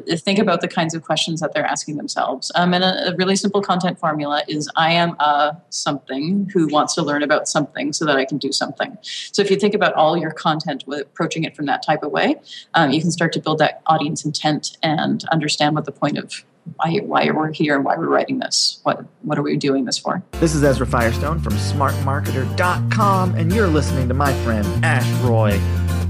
think about the kinds of questions that they're asking themselves. Um, and a, a, really simple content formula is I am a something who wants to learn about something so that I can do something. So if you think about all your content, approaching it from that type of way, um, you can start to build that audience intent and understand what the point of why, why we're here and why we're writing this. What, what are we doing this for? This is Ezra Firestone from smartmarketer.com, and you're listening to my friend Ash Roy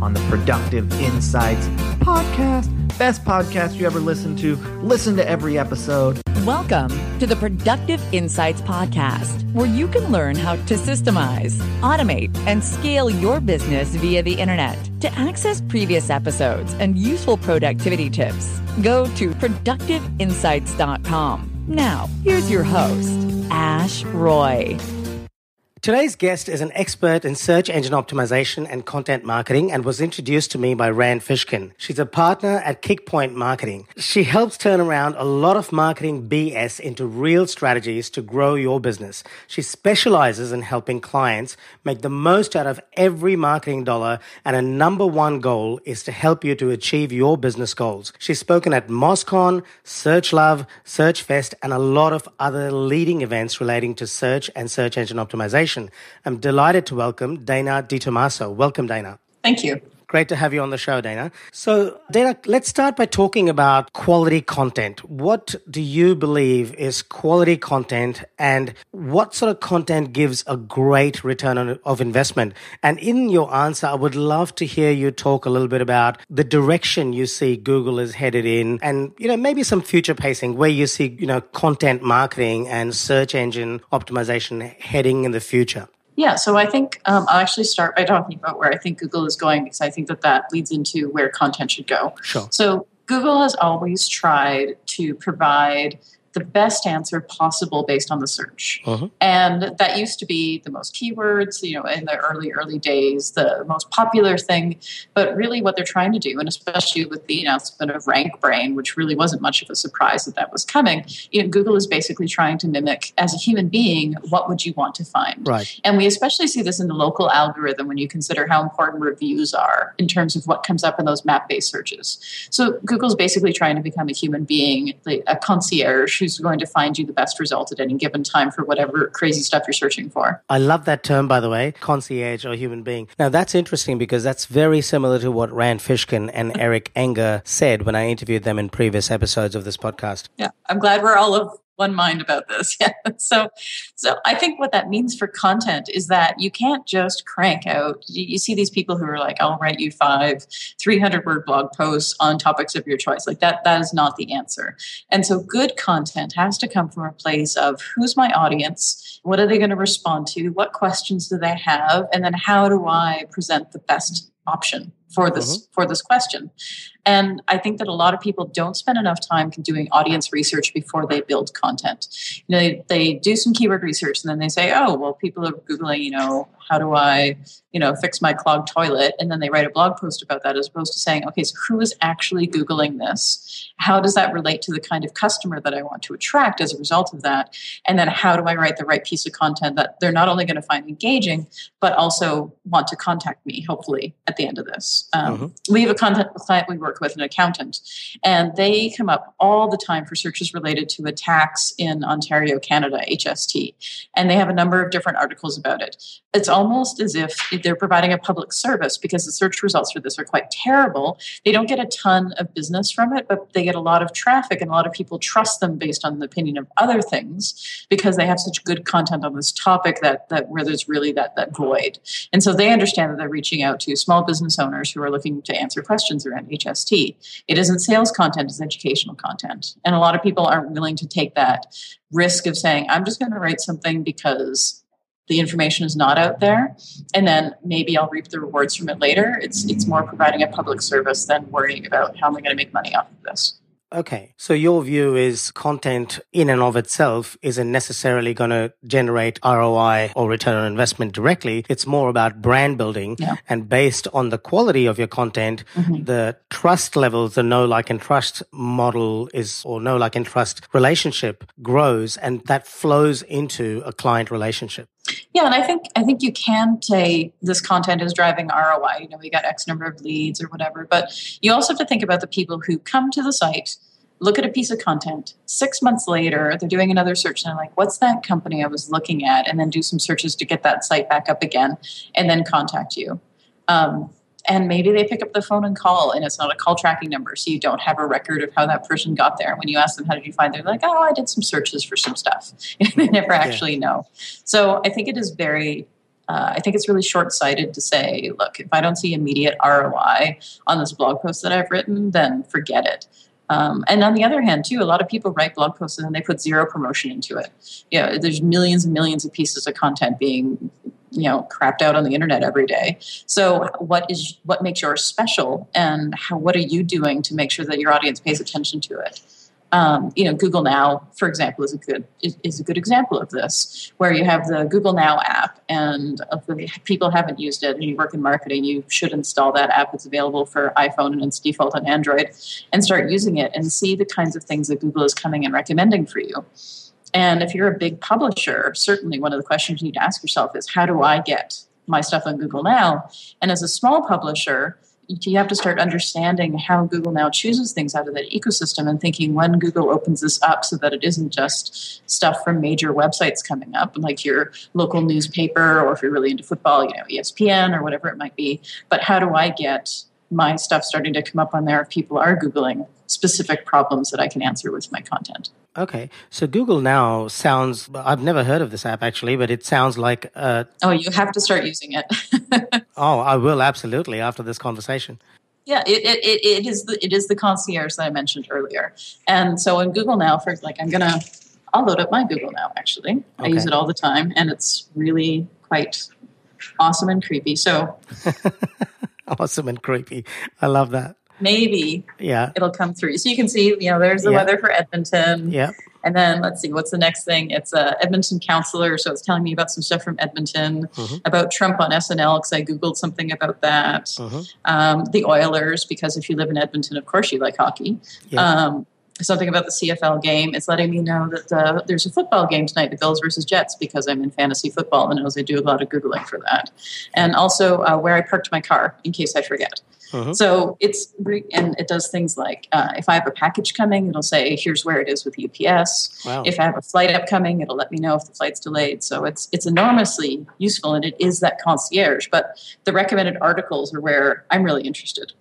on the Productive Insights podcast. Best podcast you ever listened to. Listen to every episode. Welcome to the Productive Insights podcast, where you can learn how to systemize, automate, and scale your business via the internet. To access previous episodes and useful productivity tips, go to productiveinsights.com. Now, here's your host, Ash Roy. Today's guest is an expert in search engine optimization and content marketing and was introduced to me by Rand Fishkin. She's a partner at Kick Point Marketing. She helps turn around a lot of marketing BS into real strategies to grow your business. She specializes in helping clients make the most out of every marketing dollar and her number one goal is to help you to achieve your business goals. She's spoken at MozCon, SearchLove, Search Fest, and a lot of other leading events relating to search and search engine optimization. I'm delighted to welcome Dana DiTomaso. Welcome, Dana. Thank you. Great to have you on the show, Dana. So, Dana, let's start by talking about quality content. What do you believe is quality content and what sort of content gives a great return on, of investment? And in your answer, I would love to hear you talk a little bit about the direction you see Google is headed in and, you know, maybe some future pacing where you see, you know, content marketing and search engine optimization heading in the future. Yeah, so I think um, I'll actually start by talking about where I think Google is going because I think that that leads into where content should go. Sure. So Google has always tried to provide the best answer possible based on the search. Uh-huh. And that used to be the most keywords, you know, in the early, early days, the most popular thing. But really, what they're trying to do, and especially with the announcement of RankBrain, which really wasn't much of a surprise that that was coming, you know, Google is basically trying to mimic, as a human being, what would you want to find? Right. And we especially see this in the local algorithm when you consider how important reviews are in terms of what comes up in those map based searches. So Google's basically trying to become a human being, a concierge who's going to find you the best result at any given time for whatever crazy stuff you're searching for. I love that term, by the way, concierge or human being. Now, that's interesting because that's very similar to what Rand Fishkin and Eric Enge said when I interviewed them in previous episodes of this podcast. Yeah, I'm glad we're all of one mind about this. Yeah. So, so I think what that means for content is that you can't just crank out. You, you, see these people who are like, "I'll write you five 300 word blog posts on topics of your choice." Like that. That is not the answer. And so, good content has to come from a place of who's my audience, what are they going to respond to, what questions do they have, and then how do I present the best option for this mm-hmm. for this question. And i think that a lot of people don't spend enough time doing audience research before they build content. You know they, they do some keyword research and then they say oh well people are googling you know how do i you know fix my clogged toilet? And then they write a blog post about that as opposed to saying okay so who is actually googling this? How does that relate to the kind of customer that i want to attract as a result of that? And then how do i write the right piece of content that they're not only going to find engaging but also want to contact me hopefully at the end of this um, mm-hmm. we have a content client we work with an accountant and they come up all the time for searches related to a tax in ontario canada hst and they have a number of different articles about it it's almost as if they're providing a public service because the search results for this are quite terrible. They don't get a ton of business from it, but they get a lot of traffic, and a lot of people trust them based on the opinion of other things because they have such good content on this topic that that where there's really that that void. And so they understand that they're reaching out to small business owners who are looking to answer questions around HST. It isn't sales content; it's educational content, and a lot of people aren't willing to take that risk of saying, "I'm just going to write something because." the information is not out there and then maybe i'll reap the rewards from it later it's it's more providing a public service than worrying about how am i going to make money off of this Okay. So your view is content in and of itself isn't necessarily going to generate ROI or return on investment directly. It's more about brand building. Yeah. And based on the quality of your content, mm-hmm. the trust levels, the know, like, and trust model is, or know, like, and trust relationship grows and that flows into a client relationship. Yeah, and I think I think you can say this content is driving ROI. You know, we got X number of leads or whatever, but you also have to think about the people who come to the site, look at a piece of content. Six months later, they're doing another search and they're like, "What's that company I was looking at?" And then do some searches to get that site back up again, and then contact you. Um, and maybe they pick up the phone and call and it's not a call tracking number so you don't have a record of how that person got there when you ask them how did you find they're like oh i did some searches for some stuff they never actually yeah. know so i think it is very uh, I think it's really short sighted to say, look, if I don't see immediate ROI on this blog post that I've written, then forget it. Um, and on the other hand, too, a lot of people write blog posts and they put zero promotion into it. You know, there's millions and millions of pieces of content being you know crapped out on the internet every day. So what is what makes yours special? And how what are you doing to make sure that your audience pays attention to it? Um, you know google now for example is a good is, is, a good example of this where you have the google now app and if people haven't used it and you work in marketing you should install that app it's available for iphone and it's default on android and start using it and see the kinds of things that google is coming and recommending for you and if you're a big publisher, certainly one of the questions you need to ask yourself is how do I get my stuff on Google Now? And as a small publisher, you have to start understanding how Google Now chooses things out of that ecosystem and thinking when Google opens this up so that it isn't just stuff from major websites coming up, like your local newspaper, or if you're really into football, you know, ESPN or whatever it might be. But how do I get my stuff starting to come up on there if people are Googling specific problems that I can answer with my content? Okay, so Google Now sounds. I've never heard of this app actually, but it sounds like. Uh, oh, you have to start using it. oh, I will absolutely after this conversation. Yeah, it, it, it is the it is the concierge that I mentioned earlier, and so in Google Now, for like, I'm gonna I'll load up my Google Now. Actually, okay. I use it all the time, and it's really quite awesome and creepy. So awesome and creepy. I love that maybe yeah it'll come through so you can see you know there's the yeah. weather for edmonton yeah and then let's see what's the next thing it's a edmonton counselor so it's telling me about some stuff from edmonton mm-hmm. about trump on snl because i googled something about that mm-hmm. um, the oilers because if you live in edmonton of course you like hockey yeah. um, something about the CFL game. It's letting me know that uh, there's a football game tonight, the Bills versus Jets, because I'm in fantasy football and knows I do a lot of Googling for that. And also uh, where I parked my car in case I forget. Uh-huh. So it's and it does things like uh, if I have a package coming, it'll say here's where it is with UPS. Wow. If I have a flight upcoming, it'll let me know if the flight's delayed. So it's it's enormously useful, and it is that concierge. But the recommended articles are where I'm really interested.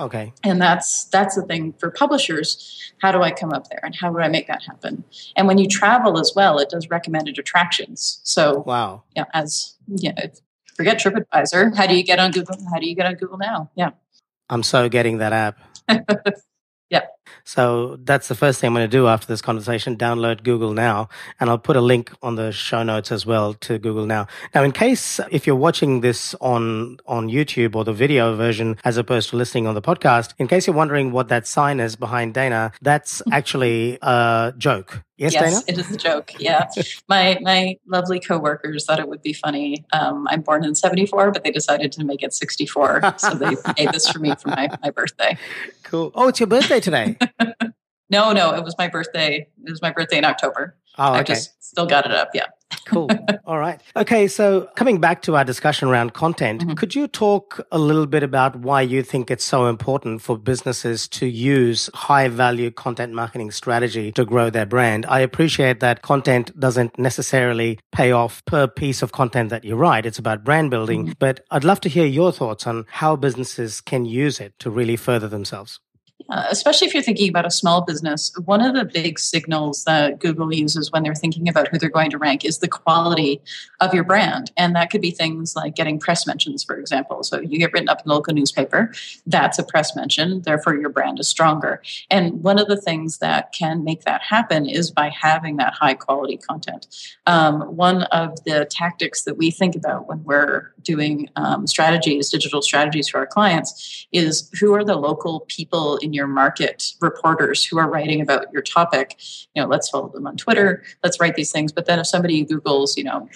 Okay. And that's that's the thing for publishers. How do I come up there, and how do I make that happen? And when you travel as well, it does recommended attractions. So wow, yeah, as yeah, forget TripAdvisor. How do you get on Google? How do you get on Google now? Yeah. I'm so getting that app. So that's the first thing I'm going to do after this conversation download Google Now. And I'll put a link on the show notes as well to Google Now. Now, in case if you're watching this on, on YouTube or the video version as opposed to listening on the podcast, in case you're wondering what that sign is behind Dana, that's actually a joke. Yes, yes it is a joke. Yeah, my my lovely coworkers thought it would be funny. Um, I'm born in '74, but they decided to make it '64, so they made this for me for my my birthday. Cool. Oh, it's your birthday today. no, no, it was my birthday. It was my birthday in October. Oh, okay. I just still got it up. Yeah cool. All right. Okay. So, coming back to our discussion around content, mm-hmm. could you talk a little bit about why you think it's so important for businesses to use high value content marketing strategy to grow their brand? I appreciate that content doesn't necessarily pay off per piece of content that you write, it's about brand building. Mm-hmm. But I'd love to hear your thoughts on how businesses can use it to really further themselves. Uh, especially if you're thinking about a small business, one of the big signals that Google uses when they're thinking about who they're going to rank is the quality of your brand. And that could be things like getting press mentions, for example. So you get written up in the local newspaper, that's a press mention, therefore your brand is stronger. And one of the things that can make that happen is by having that high quality content. Um, one of the tactics that we think about when we're doing um, strategies, digital strategies for our clients, is who are the local people in your market, reporters who are writing about your topic. You know, let's follow them on Twitter, let's write these things. But then if somebody Googles, you know,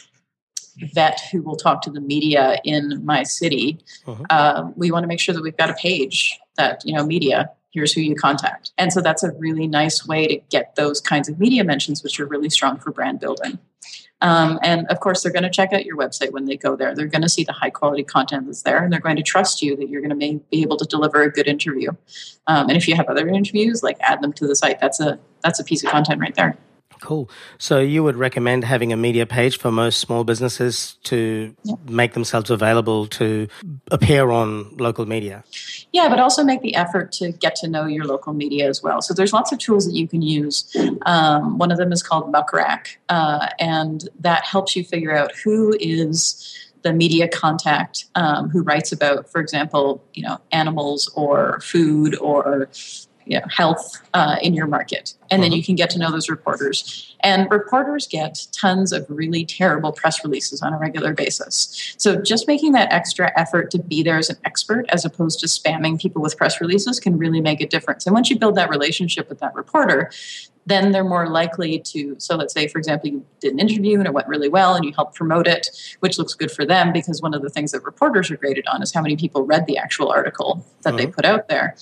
vet who will talk to the media in my city, uh-huh. uh, we want to make sure that we've got a page that, you know, media here's who you contact. And so that's a really nice way to get those kinds of media mentions, which are really strong for brand building. Um, and of course, they're going to check out your website when they go there. They're going to see the high quality content that's there, and they're going to trust you that you're going to be able to deliver a good interview. Um, and if you have other interviews, like add them to the site. That's a that's a piece of content right there. Cool. So you would recommend having a media page for most small businesses to yeah. make themselves available to appear on local media? Yeah, but also make the effort to get to know your local media as well. So there's lots of tools that you can use. Um, one of them is called Muck Rack, uh, and that helps you figure out who is the media contact um, who writes about, for example, you know, animals or food or you know, health uh, in your market. And then mm-hmm. you can get to know those reporters. And reporters get tons of really terrible press releases on a regular basis. So just making that extra effort to be there as an expert as opposed to spamming people with press releases can really make a difference. And once you build that relationship with that reporter, then they're more likely to. So, let's say, for example, you did an interview and it went really well and you helped promote it, which looks good for them because one of the things that reporters are graded on is how many people read the actual article that mm-hmm. they put out there.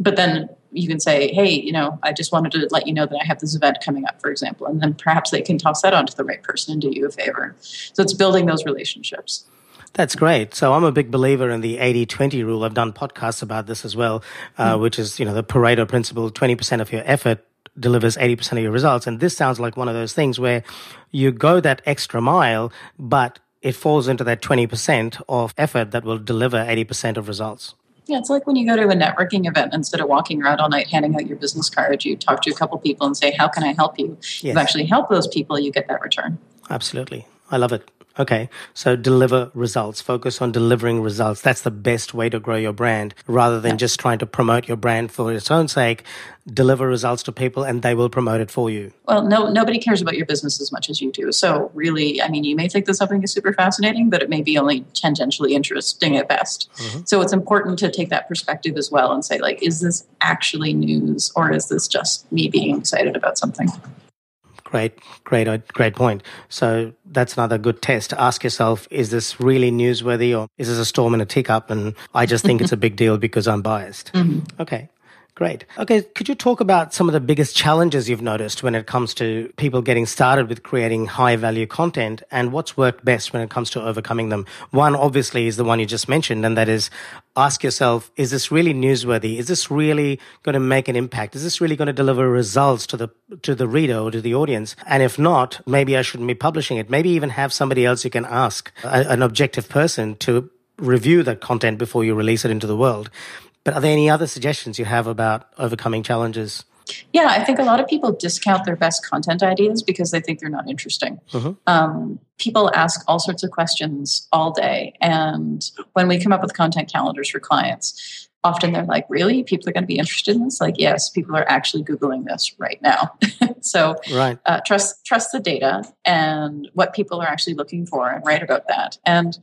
But then you can say, hey, you know, I just wanted to let you know that I have this event coming up, for example. And then perhaps they can toss that on to the right person and do you a favor. So it's building those relationships. That's great. So I'm a big believer in the 80-20 rule. I've done podcasts about this as well, uh, mm-hmm. which is, you know, the Pareto principle, 20% of your effort delivers 80% of your results. And this sounds like one of those things where you go that extra mile, but it falls into that 20% of effort that will deliver 80% of results. Yeah, it's like when you go to a networking event, instead of walking around all night handing out your business card, you talk to a couple people and say, How can I help you? Yes. You actually help those people, you get that return. Absolutely. I love it. Okay, so deliver results. Focus on delivering results. That's the best way to grow your brand rather than yeah. just trying to promote your brand for its own sake. Deliver results to people and they will promote it for you. Well, no, nobody cares about your business as much as you do. So, really, I mean, you may think that something is super fascinating, but it may be only tangentially interesting at best. Mm-hmm. So, it's important to take that perspective as well and say, like, is this actually news or is this just me being excited about something? Great, great, uh, great point. So that's another good test. Ask yourself, is this really newsworthy or is this a storm in a teacup? And I just think it's a big deal because I'm biased. Mm-hmm. Okay. Great. Okay, could you talk about some of the biggest challenges you've noticed when it comes to people getting started with creating high value content and what's worked best when it comes to overcoming them? One, obviously, is the one you just mentioned, and that is ask yourself, is this really newsworthy? Is this really going to make an impact? Is this really going to deliver results to the, to the reader or to the audience? And if not, maybe I shouldn't be publishing it. Maybe even have somebody else you can ask, a, an objective person to review that content before you release it into the world. But are there any other suggestions you have about overcoming challenges? Yeah, I think a lot of people discount their best content ideas because they think they're not interesting. Mm-hmm. Um, people ask all sorts of questions all day. And when we come up with content calendars for clients, often they're like, really? People are going to be interested in this? Like, yes, people are actually Googling this right now. so right. Uh, trust, trust the data and what people are actually looking for and write about that. And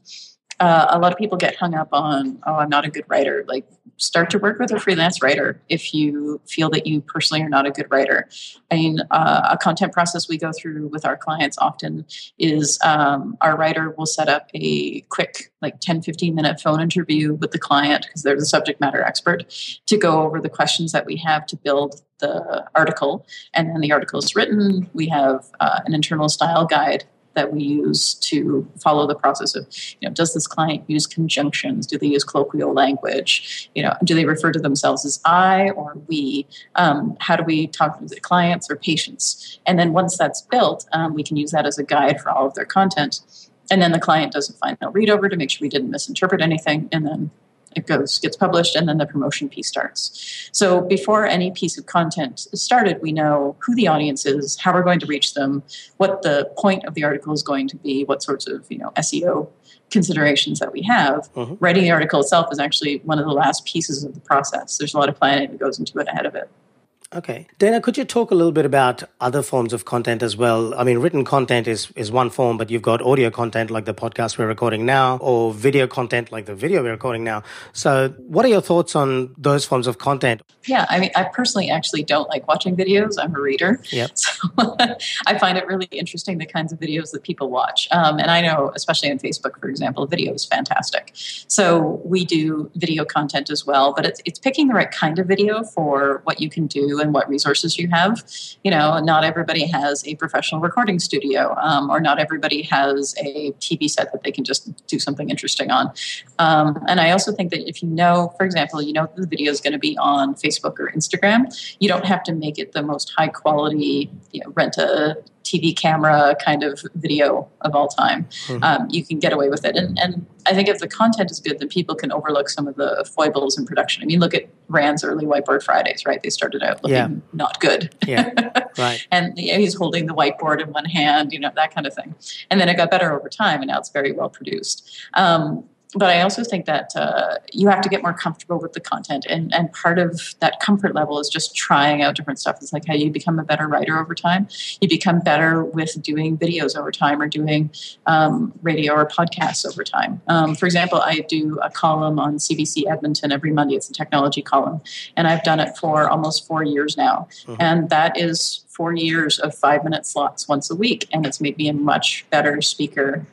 uh, a lot of people get hung up on, oh, I'm not a good writer. Like, start to work with a freelance writer if you feel that you personally are not a good writer. I mean, uh, a content process we go through with our clients often is um, our writer will set up a quick, like 10, 15 minute phone interview with the client because they're the subject matter expert to go over the questions that we have to build the article. And then the article is written. We have uh, an internal style guide that we use to follow the process of you know does this client use conjunctions? Do they use colloquial language? You know do they refer to themselves as i or we? Um, how do we talk to the clients or patients? And then once that's built um, we can use that as a guide for all of their content. And then the client does a final read over to make sure we didn't misinterpret anything and then it goes gets published and then the promotion piece starts. So before any piece of content is started we know who the audience is how we're going to reach them what the point of the article is going to be what sorts of you know seo considerations that we have. Mm-hmm. writing the article itself is actually one of the last pieces of the process. There's a lot of planning that goes into it ahead of it Okay. Dana, could you talk a little bit about other forms of content as well? I mean, written content is, is one form, but you've got audio content like the podcast we're recording now, or video content like the video we're recording now. So, what are your thoughts on those forms of content? Yeah, I mean, I personally actually don't like watching videos. I'm a reader. Yep. So, I find it really interesting the kinds of videos that people watch. Um, and I know, especially on Facebook, for example, video is fantastic. So, we do video content as well, but it's, it's picking the right kind of video for what you can do and what resources you have. You know, not everybody has a professional recording studio, um, or not everybody has a TV set that they can just do something interesting on. Um, and I also think that if you know, for example, you know the video is going to be on Facebook or Instagram, you don't have to make it the most high quality, you know, rent a TV camera kind of video of all time. Mm-hmm. Um, you can get away with it. And, and I think if the content is good, then people can overlook some of the foibles in production. I mean, look at Rand's early Whiteboard Fridays, right? They started out looking yeah. not good. Yeah, right. and you know, he's holding the whiteboard in one hand, you know, that kind of thing. And then it got better over time, and now it's very well produced. Um, but I also think that uh, you have to get more comfortable with the content, and and part of that comfort level is just trying out different stuff. It's like how you become a better writer over time. You become better with doing videos over time, or doing um, radio or podcasts over time. Um, for example, I do a column on CBC Edmonton every Monday. It's a technology column, and I've done it for almost four years now, mm-hmm. and that is four years of five minute slots once a week, and it's made me a much better speaker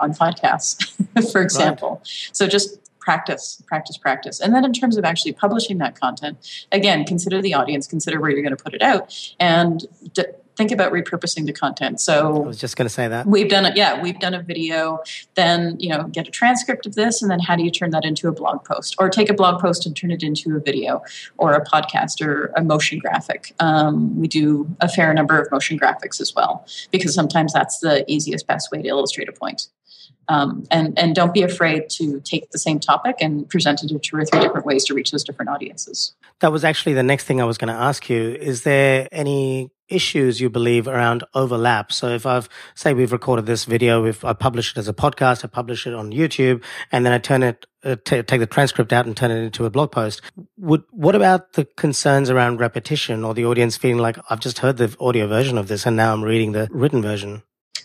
on podcasts, for example. Right. So just practice, practice, practice. And then in terms of actually publishing that content, again, consider the audience, consider where you're going to put it out, and d- think about repurposing the content. So I was just going to say that we've done it. Yeah, we've done a video. Then you know, get a transcript of this, and then how do you turn that into a blog post, or take a blog post and turn it into a video, or a podcast, or a motion graphic. Um, we do a fair number of motion graphics as well because sometimes that's the easiest, best way to illustrate a point. Um, and and don't be afraid to take the same topic and present it in two or three different ways to reach those different audiences. That was actually the next thing I was going to ask you. Is there any issues you believe around overlap. So if I've say we've recorded this video, if I publish it as a podcast, I publish it on YouTube, and then I turn it uh, t- take the transcript out and turn it into a blog post. Would what about the concerns around repetition or the audience feeling like I've just heard the audio version of this and now I'm reading the written version?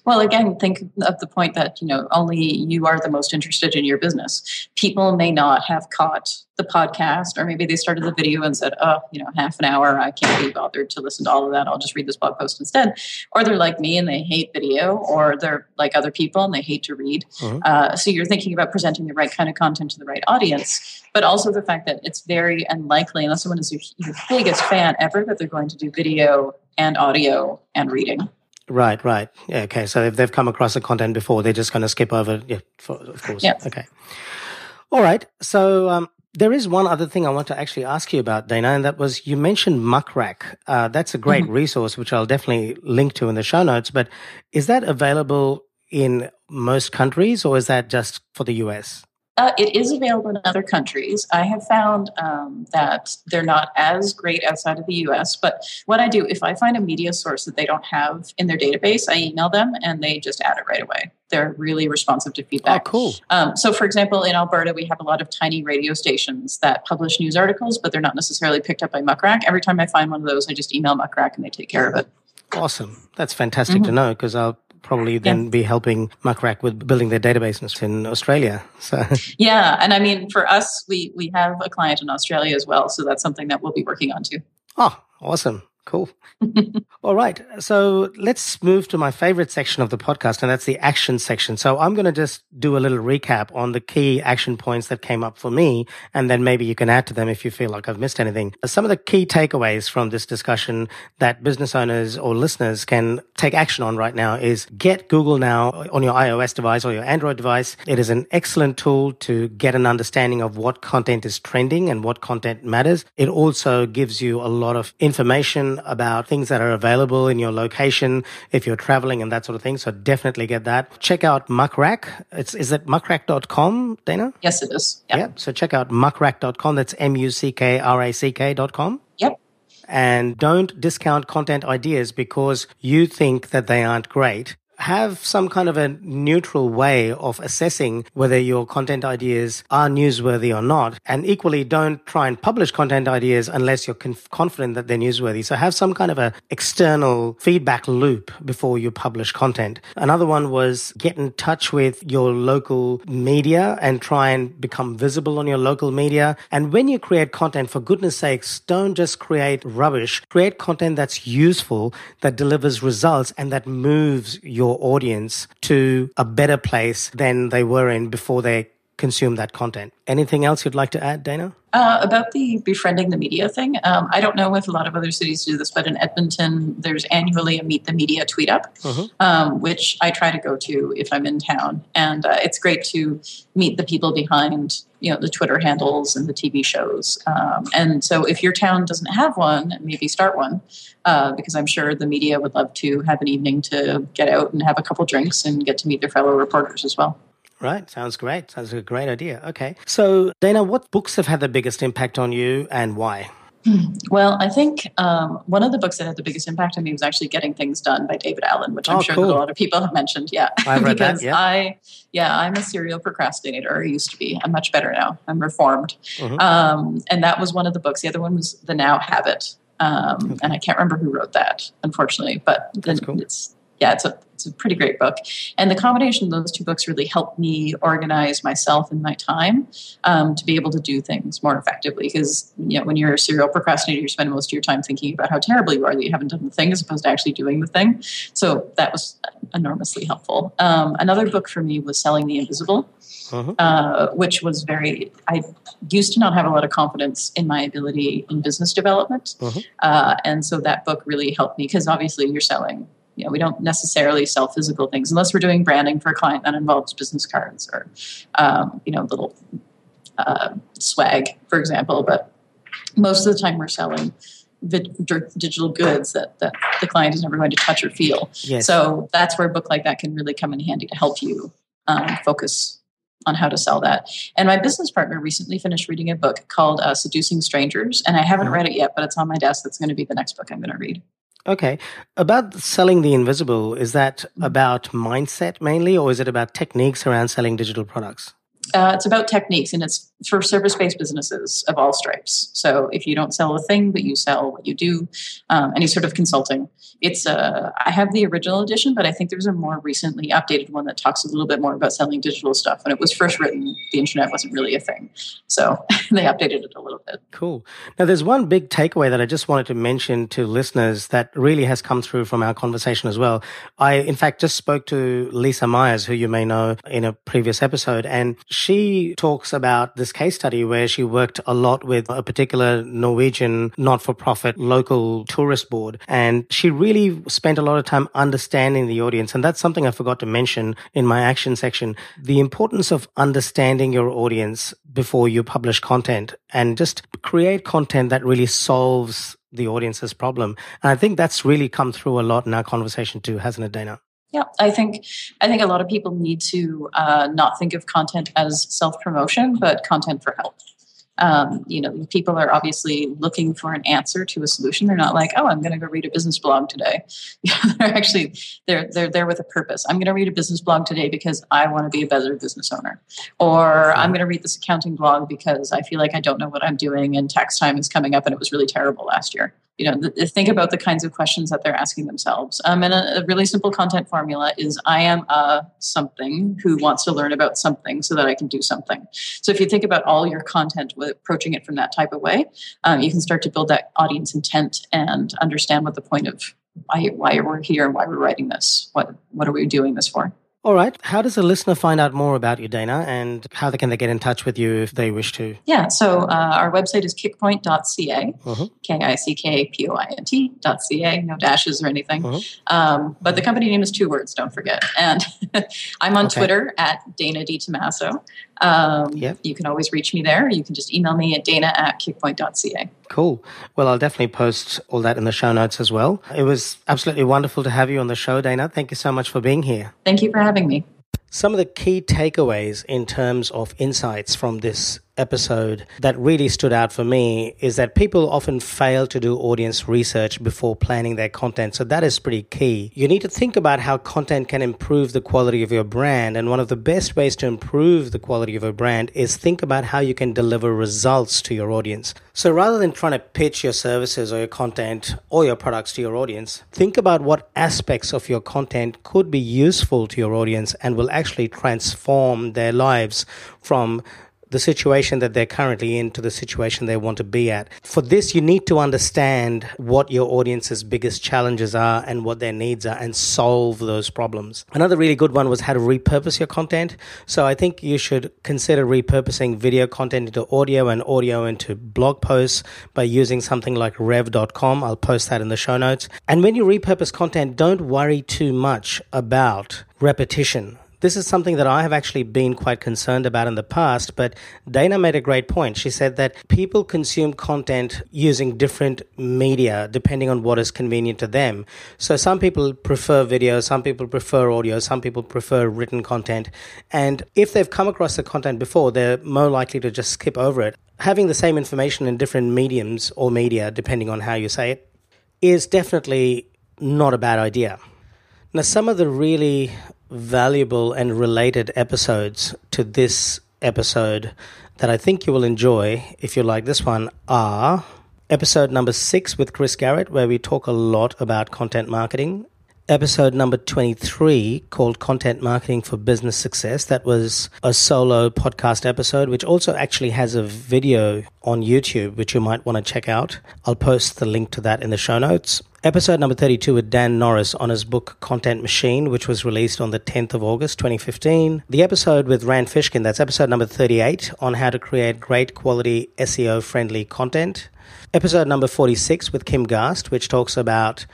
Well, again, think of the point that you know only you are the most interested in your business. People may not have caught the podcast, or maybe they started the video and said, "Oh, you know, half an hour, I can't be bothered to listen to all of that. I'll just read this blog post instead." Or they're like me and they hate video, or they're like other people and they hate to read. Mm-hmm. Uh, so you're thinking about presenting the right kind of content to the right audience, but also the fact that it's very unlikely, unless someone is your biggest fan ever, that they're going to do video and audio and reading. Right, right. Yeah, okay. So if they've come across the content before, they're just going to skip over. Yeah, for, of course. Yeah. Okay. All right. So um, there is one other thing I want to actually ask you about, Dana, and that was you mentioned Muck Rack. Uh, that's a great mm-hmm. resource, which I'll definitely link to in the show notes. But is that available in most countries, or is that just for the US? Uh, it is available in other countries. I have found um, that they're not as great outside of the US. But what I do, if I find a media source that they don't have in their database, I email them and they just add it right away. They're really responsive to feedback. Oh, cool. Um, so, for example, in Alberta, we have a lot of tiny radio stations that publish news articles, but they're not necessarily picked up by Muck Rack. Every time I find one of those, I just email Muck Rack and they take care of it. Awesome. That's fantastic mm-hmm. to know because I'll probably then yeah. be helping Muck Rack with building their databases in Australia. So yeah, and I mean for us, we we have a client in Australia as well, so that's something that we'll be working on too. Oh, awesome! Cool. All right. So let's move to my favorite section of the podcast, and that's the action section. So I'm going to just do a little recap on the key action points that came up for me, and then maybe you can add to them if you feel like I've missed anything. Some of the key takeaways from this discussion that business owners or listeners can take action on right now is get Google Now on your iOS device or your Android device. It is an excellent tool to get an understanding of what content is trending and what content matters. It also gives you a lot of information about things that are available in your location if you're traveling and that sort of thing. So definitely get that. Check out Muck Rack. It's, is it muckrack.com, Dana? Yes, it is. Yep. Yeah. So check out muckrack.com. That's M-U-C-K-R-A-C-K.com. Yep. And don't discount content ideas because you think that they aren't great have some kind of a neutral way of assessing whether your content ideas are newsworthy or not. And equally, don't try and publish content ideas unless you're conf- confident that they're newsworthy. So have some kind of a external feedback loop before you publish content. Another one was get in touch with your local media and try and become visible on your local media. And when you create content, for goodness sakes, don't just create rubbish. Create content that's useful, that delivers results and that moves your your audience to a better place than they were in before they consume that content. Anything else you'd like to add, Dana? Uh, about the befriending the media thing, um, I don't know if a lot of other cities do this, but in Edmonton, there's annually a Meet the Media tweet up, mm-hmm. um, which I try to go to if I'm in town. And uh, it's great to meet the people behind you know the Twitter handles and the TV shows. Um, and so, if your town doesn't have one, maybe start one, uh, because I'm sure the media would love to have an evening to get out and have a couple drinks and get to meet their fellow reporters as well. Right. Sounds great. Sounds like a great idea. Okay. So, Dana, what books have had the biggest impact on you and why? Well, I think um, one of the books that had the biggest impact on me was actually Getting Things Done by David Allen, which I'm oh, sure cool. that a lot of people have mentioned. Yeah, I've read because that, yeah. I, yeah, I'm a serial procrastinator. Or used to be. I'm much better now. I'm reformed. Mm-hmm. Um, and that was one of the books. The other one was The Now Habit, um, okay. and I can't remember who wrote that, unfortunately. But cool. it's yeah, it's a it's a pretty great book. And the combination of those two books really helped me organize myself and my time um, to be able to do things more effectively. Because you know, when you're a serial procrastinator, you spend most of your time thinking about how terrible you are that you haven't done the thing as opposed to actually doing the thing. So that was enormously helpful. Um, another book for me was Selling the Invisible. Uh-huh. Uh, which was very, I used to not have a lot of confidence in my ability in business development. Uh-huh. Uh, and so that book really helped me because obviously you're selling you know, we don't necessarily sell physical things unless we're doing branding for a client that involves business cards or, um, you know, little uh, swag, for example. But most of the time, we're selling digital goods that, that the client is never going to touch or feel. Yes. So that's where a book like that can really come in handy to help you um, focus on how to sell that. And my business partner recently finished reading a book called uh, Seducing Strangers, and I haven't mm-hmm. read it yet, but it's on my desk. That's going to be the next book I'm going to read. Okay. About selling the invisible, is that mm-hmm. about mindset mainly, or is it about techniques around selling digital products? Uh, it's about techniques and it's for service based businesses of all stripes. So if you don't sell a thing, but you sell what you do, um, any sort of consulting, it's uh, I have the original edition, but I think there's a more recently updated one that talks a little bit more about selling digital stuff. When it was first written, the internet wasn't really a thing, so they updated it a little bit. Cool. Now, there's one big takeaway that I just wanted to mention to listeners that really has come through from our conversation as well. I, in fact, just spoke to Lisa Myers, who you may know in a previous episode, and she talks about this case study where she worked a lot with a particular Norwegian not-for-profit local tourist board, and she really really spent a lot of time understanding the audience. And that's something I forgot to mention in my action section. The importance of understanding your audience before you publish content and just create content that really solves the audience's problem. And I think that's really come through a lot in our conversation too, hasn't it, Dana? Yeah, I think I think a lot of people need to uh, not think of content as self promotion, but content for help um, you know people are obviously looking for an answer to a solution. They're not like oh i'm going to go read a business blog today. They're actually they're they're there with a purpose. I'm going to read a business blog today because i want to be a better business owner. Or i'm going to read this accounting blog because i feel like i don't know what i'm doing and tax time is coming up and it was really terrible last year you know, th- think about the kinds of questions that they're asking themselves. Um, and a, a, really simple content formula is I am a something who wants to learn about something so that I can do something. So if you think about all your content, with approaching it from that type of way, um, you can start to build that audience intent and understand what the point of why, why we're here and why we're writing this. What, what are we doing this for? All right. How does a listener find out more about you, Dana, and how can they get in touch with you if they wish to? Yeah. So uh, our website is kickpoint.ca, uh-huh. K I C K P O I N T.ca, no dashes or anything. Uh-huh. Um, but the company name is two words, don't forget. And I'm on okay. Twitter at Dana DiTomaso. Um, yep. You can always reach me there. You can just email me at dana at kickpoint.ca. Cool. Well, I'll definitely post all that in the show notes as well. It was absolutely wonderful to have you on the show, Dana. Thank you so much for being here. Thank you for having me. Some of the key takeaways in terms of insights from this episode that really stood out for me is that people often fail to do audience research before planning their content. So that is pretty key. You need to think about how content can improve the quality of your brand. And one of the best ways to improve the quality of a brand is think about how you can deliver results to your audience. So rather than trying to pitch your services or your content or your products to your audience, think about what aspects of your content could be useful to your audience and will actually transform their lives from the situation that they're currently in to the situation they want to be at. For this, you need to understand what your audience's biggest challenges are and what their needs are and solve those problems. Another really good one was how to repurpose your content. So I think you should consider repurposing video content into audio and audio into blog posts by using something like rev.com. I'll post that in the show notes. And when you repurpose content, don't worry too much about repetition this is something that I have actually been quite concerned about in the past, but Dana made a great point. She said that people consume content using different media depending on what is convenient to them. So some people prefer video, some people prefer audio, some people prefer written content. And if they've come across the content before, they're more likely to just skip over it. Having the same information in different mediums or media, depending on how you say it, is definitely not a bad idea. Now, some of the really valuable and related episodes to this episode that I think you will enjoy if you like this one are episode number six with Chris Garrett, where we talk a lot about content marketing. Episode number 23 called Content Marketing for Business Success. That was a solo podcast episode, which also actually has a video on YouTube, which you might want to check out. I'll post the link to that in the show notes episode number 32 with Dan Norris on his book Content Machine, which was released on the 10th of August 2015. The episode with Rand Fishkin, that's episode number 38 on how to create great quality SEO friendly content. Episode number 46 with Kim Garst, which talks about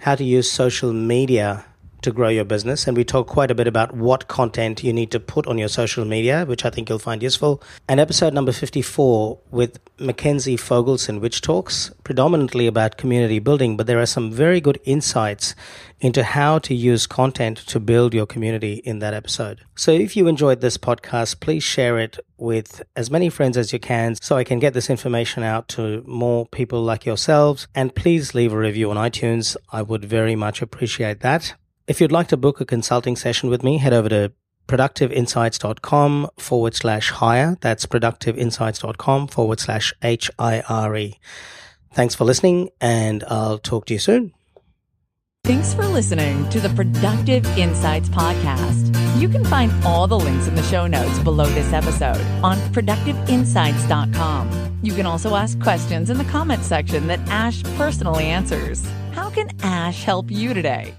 how to use social media to grow your business. And we talk quite a bit about what content you need to put on your social media, which I think you'll find useful. And episode number 54 with Mackenzie Fogelson, which talks predominantly about community building, but there are some very good insights into how to use content to build your community in that episode. So if you enjoyed this podcast, please share it with as many friends as you can so I can get this information out to more people like yourselves. And please leave a review on iTunes. I would very much appreciate that. If you'd like to book a consulting session with me, head over to productiveinsights.com forward slash hire. That's productiveinsights.com forward slash H I R E. Thanks for listening, and I'll talk to you soon. Thanks for listening to the Productive Insights Podcast. You can find all the links in the show notes below this episode on productiveinsights.com. You can also ask questions in the comment section that Ash personally answers. How can Ash help you today?